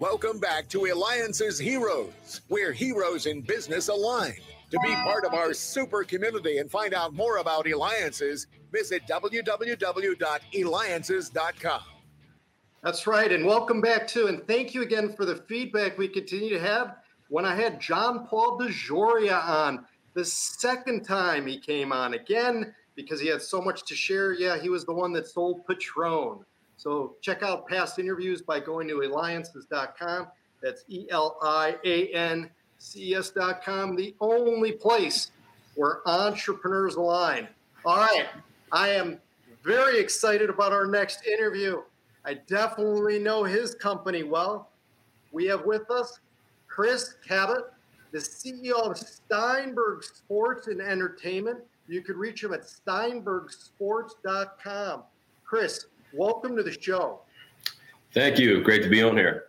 Welcome back to Eliance's Heroes, where heroes in business align. To be part of our super community and find out more about Alliances, visit www.eliances.com. That's right. And welcome back to, and thank you again for the feedback we continue to have. When I had John Paul DeJoria on, the second time he came on again, because he had so much to share. Yeah, he was the one that sold Patron. So check out past interviews by going to eliances.com. That's E L I A N C S S.com, the only place where entrepreneurs align. All right. I am very excited about our next interview. I definitely know his company well. We have with us Chris Cabott, the CEO of Steinberg Sports and Entertainment. You could reach him at steinbergsports.com. Chris, welcome to the show. Thank you. Great to be on here.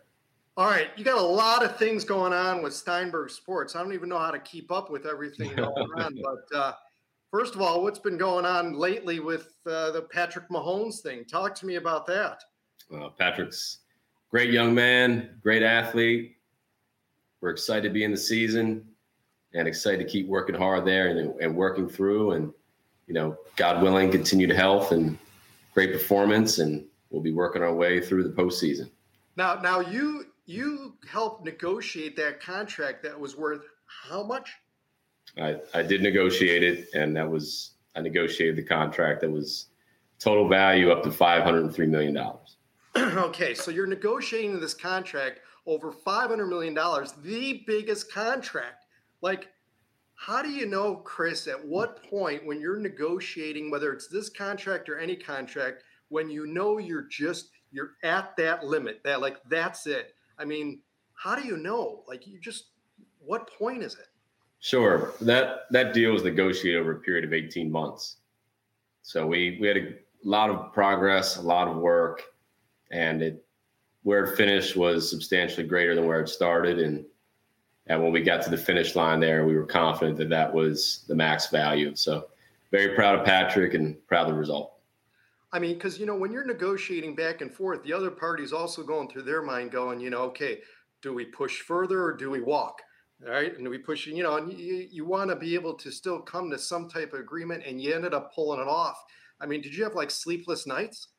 All right, you got a lot of things going on with Steinberg Sports. I don't even know how to keep up with everything going on. But uh, first of all, what's been going on lately with uh, the Patrick Mahomes thing? Talk to me about that. Well, Patrick's great young man, great athlete. We're excited to be in the season and excited to keep working hard there and, and working through and, you know, God willing, continued health and great performance. And we'll be working our way through the postseason. Now, now you you helped negotiate that contract that was worth how much? I, I did negotiate it, and that was I negotiated the contract that was total value up to five hundred and three million dollars. okay, so you're negotiating this contract over five hundred million dollars, the biggest contract. Like, how do you know, Chris? At what point, when you're negotiating, whether it's this contract or any contract, when you know you're just you're at that limit, that like that's it. I mean, how do you know? Like, you just what point is it? Sure. That that deal was negotiated over a period of 18 months. So we we had a lot of progress, a lot of work, and it where it finished was substantially greater than where it started. And and when we got to the finish line there, we were confident that that was the max value. So very proud of Patrick and proud of the result. I mean, because you know, when you're negotiating back and forth, the other party's also going through their mind, going, you know, okay, do we push further or do we walk? All right, and we push, you know, and you, you want to be able to still come to some type of agreement, and you ended up pulling it off. I mean, did you have like sleepless nights?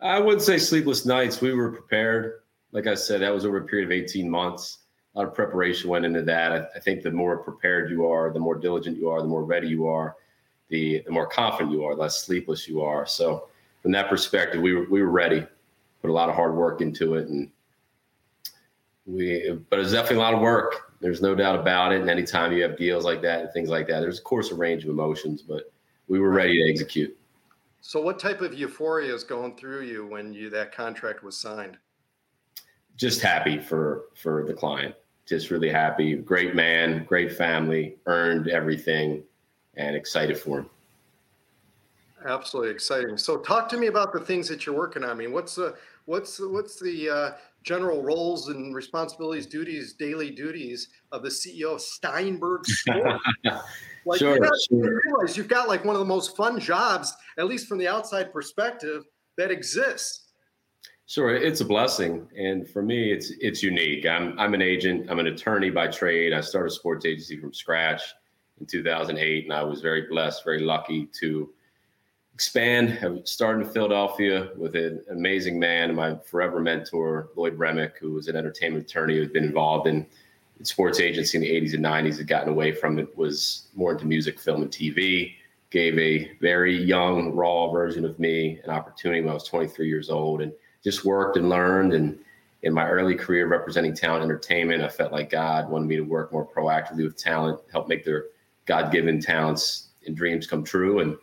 I wouldn't say sleepless nights. We were prepared. Like I said, that was over a period of 18 months. A lot of preparation went into that. I, I think the more prepared you are, the more diligent you are, the more ready you are, the the more confident you are, the less sleepless you are. So from that perspective, we were we were ready. Put a lot of hard work into it, and we. But it's definitely a lot of work. There's no doubt about it. And anytime you have deals like that and things like that, there's of course a range of emotions, but we were ready to execute. So, what type of euphoria is going through you when you that contract was signed? Just happy for for the client. Just really happy. Great man, great family, earned everything, and excited for him. Absolutely exciting. So, talk to me about the things that you're working on. I mean, what's the what's the, what's the uh, general roles and responsibilities, duties, daily duties of the CEO of Steinberg Sports? Like sure, you, sure. realize you've got like one of the most fun jobs, at least from the outside perspective, that exists. Sure, it's a blessing, and for me, it's it's unique. I'm I'm an agent. I'm an attorney by trade. I started a sports agency from scratch in 2008, and I was very blessed, very lucky to expand. I started in Philadelphia with an amazing man, my forever mentor, Lloyd Remick, who was an entertainment attorney who had been involved in sports agency in the 80s and 90s had gotten away from it, was more into music, film, and TV. Gave a very young, raw version of me an opportunity when I was 23 years old and just worked and learned. And in my early career representing talent entertainment, I felt like God wanted me to work more proactively with talent, help make their God given talents and dreams come true. And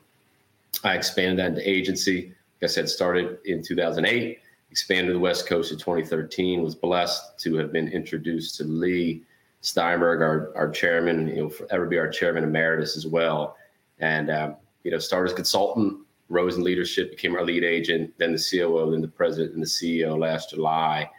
I expanded that into agency. Like I said, started in 2008 expanded to the West Coast in 2013. Was blessed to have been introduced to Leigh Steinberg, our, our chairman, know, forever be our chairman emeritus as well. And, um, you know, started as consultant, rose in leadership, became our lead agent, then the COO, then the president and the CEO last July.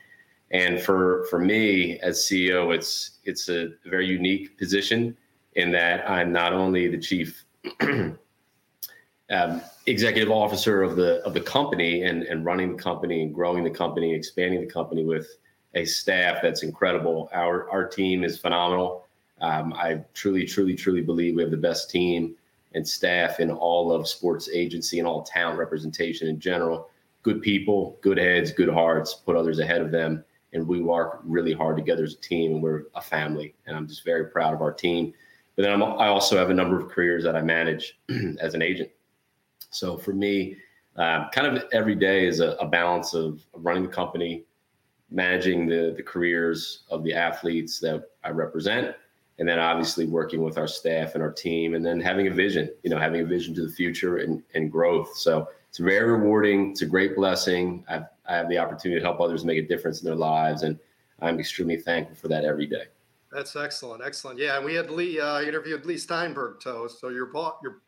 And for, for me as CEO, it's, it's a very unique position in that I'm not only the chief um, executive officer of the of the company and and running the company and growing the company, expanding the company with a staff that's incredible. Our our team is phenomenal. Um, I truly, truly, truly believe we have the best team and staff in all of sports agency and all talent representation in general. Good people, good heads, good hearts, put others ahead of them. And we work really hard together as a team, and we're a family. And I'm just very proud of our team. But then I'm, i also have a number of careers that I manage as an agent. So for me, uh, kind of every day is a, a balance of running the company, managing the the careers of the athletes that I represent, and then obviously working with our staff and our team and then having a vision you know having a vision to the future and, and growth. So it's very rewarding. It's a great blessing. I've, i have the opportunity to help others make a difference in their lives and i'm extremely thankful for that every day. That's excellent excellent. Yeah and we had leigh uh, interviewed leigh steinberg too so your boss your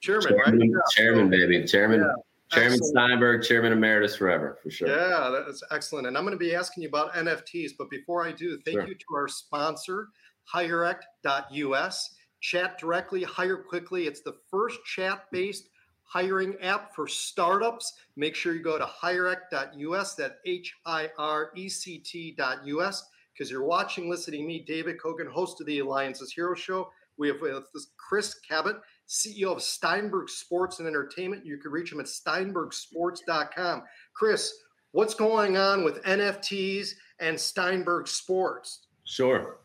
chairman chairman, right? chairman baby chairman. Yeah. Chairman excellent. Steinberg, Chairman Emeritus forever, for sure. Yeah, that's excellent. And I'm going to be asking you about NFTs, but before I do, thank sure. you to our sponsor, hirect.us. Chat directly, hire quickly. It's the first chat based hiring app for startups. Make sure you go to hirect.us, that H I R E C T.us, because you're watching, listening me, David Cogan, host of the Eliances Hero Show. We have with this Chris Cabott, CEO of Steinberg Sports and Entertainment. You can reach him at steinbergsports.com. Chris, what's going on with NFTs and Steinberg Sports? Sure.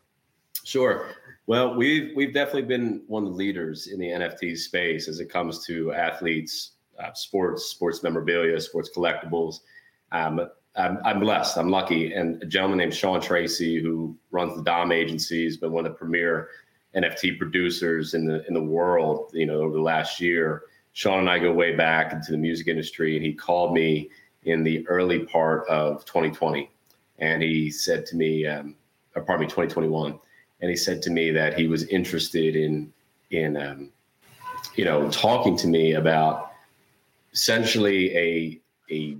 Sure. Well, we've we've definitely been one of the leaders in the NFT space as it comes to athletes, uh, sports, sports memorabilia, sports collectibles. Um, I'm, I'm, blessed. I'm lucky. And a gentleman named Sean Tracy, who runs the Dom Agency, has been one of the premier NFT producers in the in the world. You know, over the last year, Sean and I go way back into the music industry, and he called me in the early part of 2020, and he said to me, um, or pardon me, 2021 and he said to me that he was interested in in um, you know talking to me about essentially a a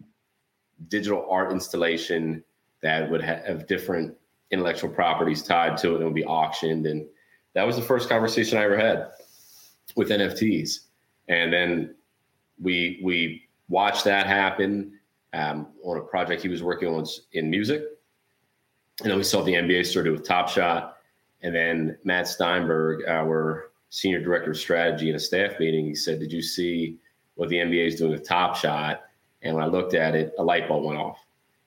digital art installation that would have different intellectual properties tied to it and would be auctioned and that was the first conversation I ever had with NFTs and then we we watched that happen um, on a project he was working on in music and then we saw the NBA started with Top Shot and then Matt Steinberg, our senior director of strategy in a staff meeting, he said, Did you see what the NBA is doing with Top Shot? And when I looked at it, a light bulb went off.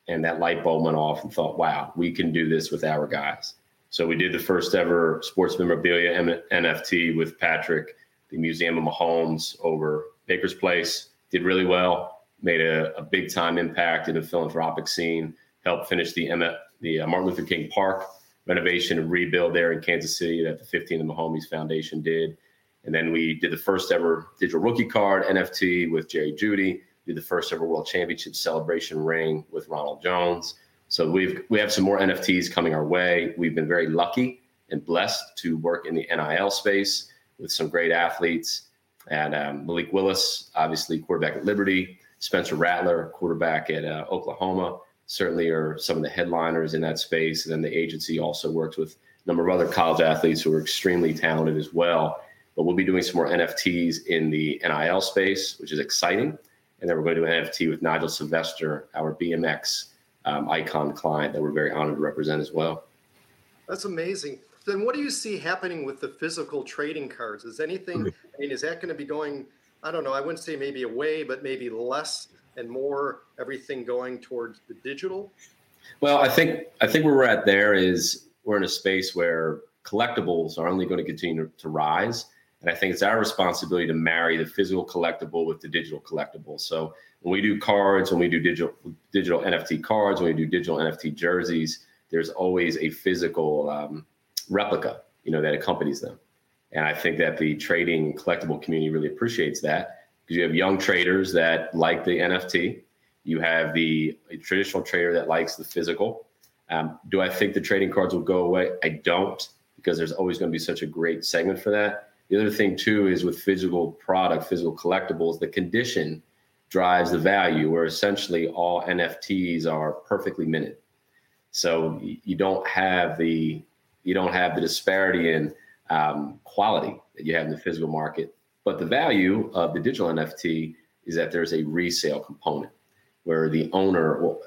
And that light bulb went off and thought, wow, we can do this with our guys. So we did the first ever sports memorabilia M- NFT with Patrick, the Museum of Mahomes over Baker's Place. Did really well, made a, a big time impact in the philanthropic scene, helped finish the, M- the uh, Martin Luther King Park renovation and rebuild there in Kansas City that the 15 of Mahomes Foundation did. And then we did the first ever digital rookie card NFT with Jerry Jeudy, Did the first ever World Championship celebration ring with Ronald Jones. So we've we have some more NFTs coming our way. We've been very lucky and blessed to work in the NIL space with some great athletes. And um, Malik Willis, obviously quarterback at Liberty. Spencer Rattler, quarterback at uh, Oklahoma certainly are some of the headliners in that space. And then the agency also works with a number of other college athletes who are extremely talented as well. But we'll be doing some more NFTs in the NIL space, which is exciting. And then we're going to do an NFT with Nigel Sylvester, our BMX um, icon client that we're very honored to represent as well. That's amazing. Then what do you see happening with the physical trading cards? Is anything, I mean, is that going to be going, I don't know, I wouldn't say maybe away, but maybe less and more everything going towards the digital? Well, I think I think where we're at there is we're in a space where collectibles are only going to continue to rise. And I think it's our responsibility to marry the physical collectible with the digital collectible. So when we do cards, when we do digital digital NFT cards, when we do digital NFT jerseys, there's always a physical um, replica, you know, that accompanies them. And I think that the trading collectible community really appreciates that because you have young traders that like the NFT. You have the traditional trader that likes the physical. Um, do I think the trading cards will go away? I don't, because there's always going to be such a great segment for that. The other thing too is with physical product, physical collectibles, the condition drives the value. Where essentially all NFTs are perfectly minted, so you don't have the you don't have the disparity in um, quality that you have in the physical market. But the value of the digital NFT is that there's a resale component where the owner will,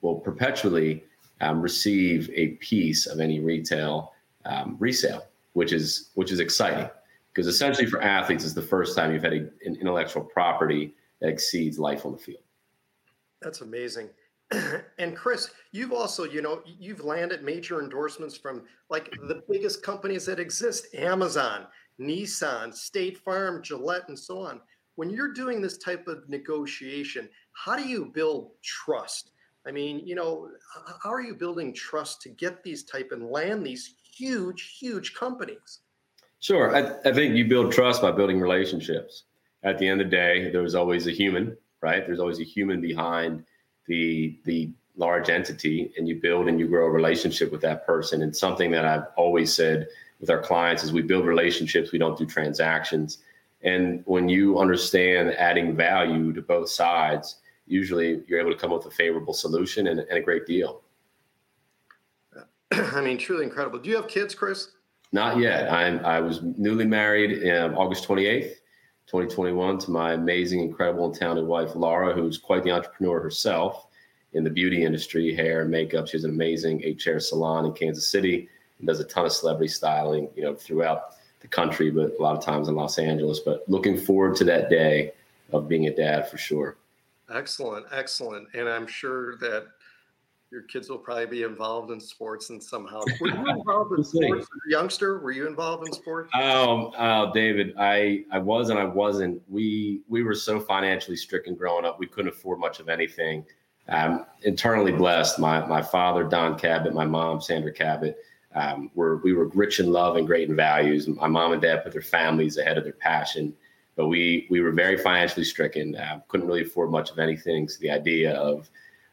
will perpetually um, receive a piece of any retail um, resale, which is which is exciting because essentially for athletes, it's the first time you've had a, an intellectual property that exceeds life on the field. That's amazing. and Chris, you've also, you know, you've landed major endorsements from like the biggest companies that exist, Amazon, Nissan, State Farm, Gillette, and so on. When you're doing this type of negotiation, how do you build trust? I mean, you know, how are you building trust to get these type and land these huge, huge companies? Sure. I, I think you build trust by building relationships. At the end of the day, there's always a human, right? There's always a human behind the the large entity, and you build and you grow a relationship with that person. And something that I've always said with our clients is we build relationships, we don't do transactions. And when you understand adding value to both sides, usually you're able to come up with a favorable solution and, and a great deal. I mean, truly incredible. Do you have kids, Chris? Not yet. I'm, I was newly married um, August 28th, 2021, to my amazing, incredible, and talented wife Laura, who's quite the entrepreneur herself in the beauty industry, hair and makeup. She has an amazing eight-chair salon in Kansas City and does a ton of celebrity styling, you know, throughout the country, but a lot of times in Los Angeles. But looking forward to that day of being a dad for sure. Excellent, excellent, and I'm sure that your kids will probably be involved in sports and somehow. Were you involved in sports youngster? Were you involved in sports? Um, oh, David, I I was and I wasn't. We we were so financially stricken growing up, we couldn't afford much of anything. Um, internally blessed. My my father Don Cabott, my mom Sandra Cabott. Um, were we were rich in love and great in values. My mom and dad put their families ahead of their passion, but we we were very financially stricken. Uh, couldn't really afford much of anything. So the idea of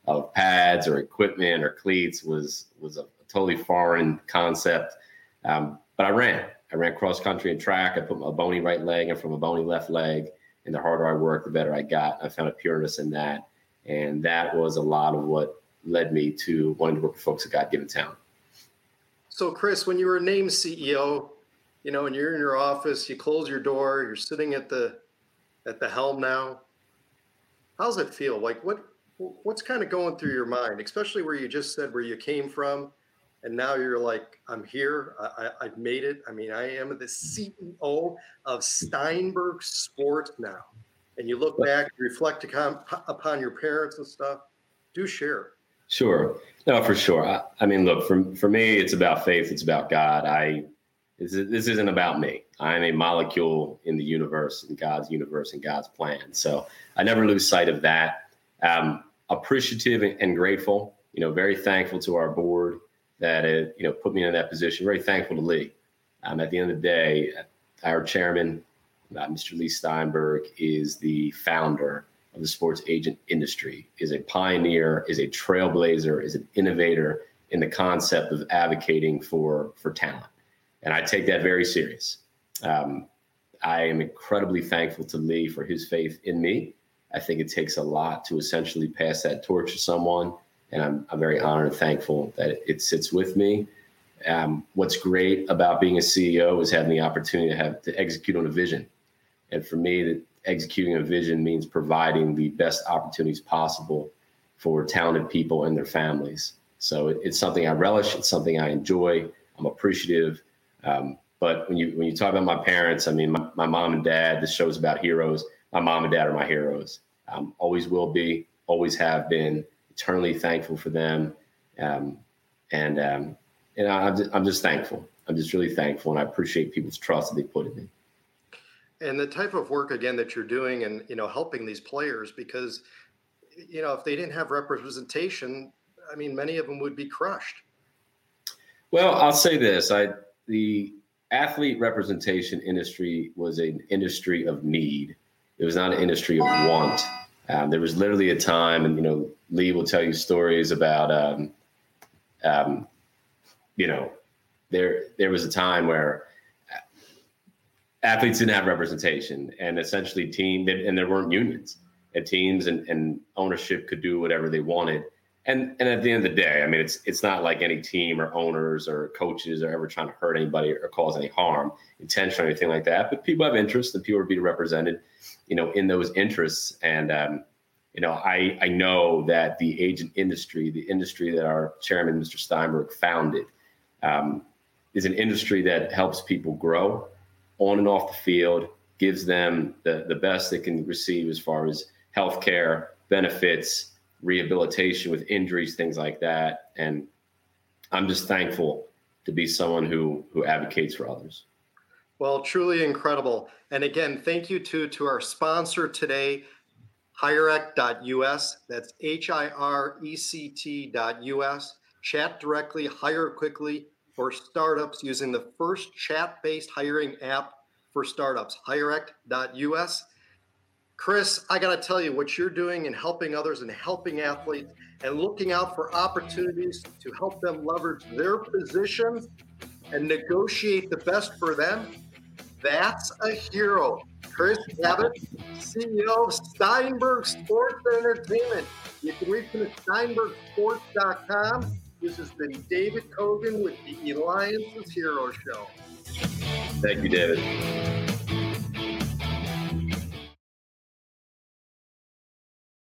of pads or equipment or cleats was was a totally foreign concept. Um, but I ran. I ran cross country and track. I put my bony right leg and from a bony left leg. And the harder I worked, the better I got. I found a pureness in that, and that was a lot of what led me to wanting to work with folks at God Given Talent. So, Chris, when you were named CEO, you know, and you're in your office, you close your door, you're sitting at the at the helm now. How's it feel? Like, what what's kind of going through your mind, especially where you just said where you came from, and now you're like, I'm here, I, have made it. I mean, I am the CEO of Steinberg Sport now. And you look back, reflect upon, your parents and stuff. Do share. Sure. No, for sure. I, I, mean, look, for, for me, it's about faith. It's about God. I this, this isn't about me. I'm a molecule in the universe, in God's universe, in God's plan. So I never lose sight of that. Um, appreciative and grateful. You know, very thankful to our board that it, you know put me in that position. Very thankful to Leigh. Um, at the end of the day, our chairman, uh, Mr. Leigh Steinberg, is the founder of the sports agent industry. Is a pioneer, is a trailblazer, is an innovator in the concept of advocating for for talent, and I take that very serious. Um, I am incredibly thankful to Leigh for his faith in me I think it takes a lot to essentially pass that torch to someone. And I'm, I'm very honored and thankful that it sits with me. Um, what's great about being a CEO is having the opportunity to have to execute on a vision. And for me, that executing a vision means providing the best opportunities possible for talented people and their families. So it, it's something I relish. It's something I enjoy. I'm appreciative. Um, but when you when you talk about my parents, I mean, my, my mom and dad. This show's about heroes my mom and dad are my heroes. Um, always will be, always have been. Eternally thankful for them, um, and um, and I'm just, I'm just thankful. I'm just really thankful, and I appreciate people's trust that they put in me. And the type of work again that you're doing, and you know, helping these players because you know if they didn't have representation, I mean, many of them would be crushed. Well, I'll say this: I the athlete representation industry was an industry of need it was not an industry of want. Um, there was literally a time, and you know, Leigh will tell you stories about, um, um, you know, there there was a time where athletes didn't have representation, and essentially team and there weren't unions, and teams and, and ownership could do whatever they wanted. And and at the end of the day, I mean, it's it's not like any team or owners or coaches are ever trying to hurt anybody or cause any harm, intention or anything like that. But people have interests, and people are being represented you know, in those interests. And um, you know, I, I know that the agent industry, the industry that our chairman, Mr. Steinberg, founded, um, is an industry that helps people grow on and off the field, gives them the, the best they can receive as far as health care, benefits, rehabilitation with injuries, things like that. And I'm just thankful to be someone who who advocates for others. Well, truly incredible. And again, thank you to to our sponsor today, hirect.us. That's H I R E C T.us. Chat directly, hire quickly for startups using the first chat based hiring app for startups, hirect.us. Chris, I got to tell you what you're doing in helping others and helping athletes and looking out for opportunities to help them leverage their position and negotiate the best for them. That's a hero. Chris Cabott, CEO of Steinberg Sports Entertainment. You can reach him at steinbergsports.com. This has been David Cogan with the Eliances Hero Show. Thank you, David.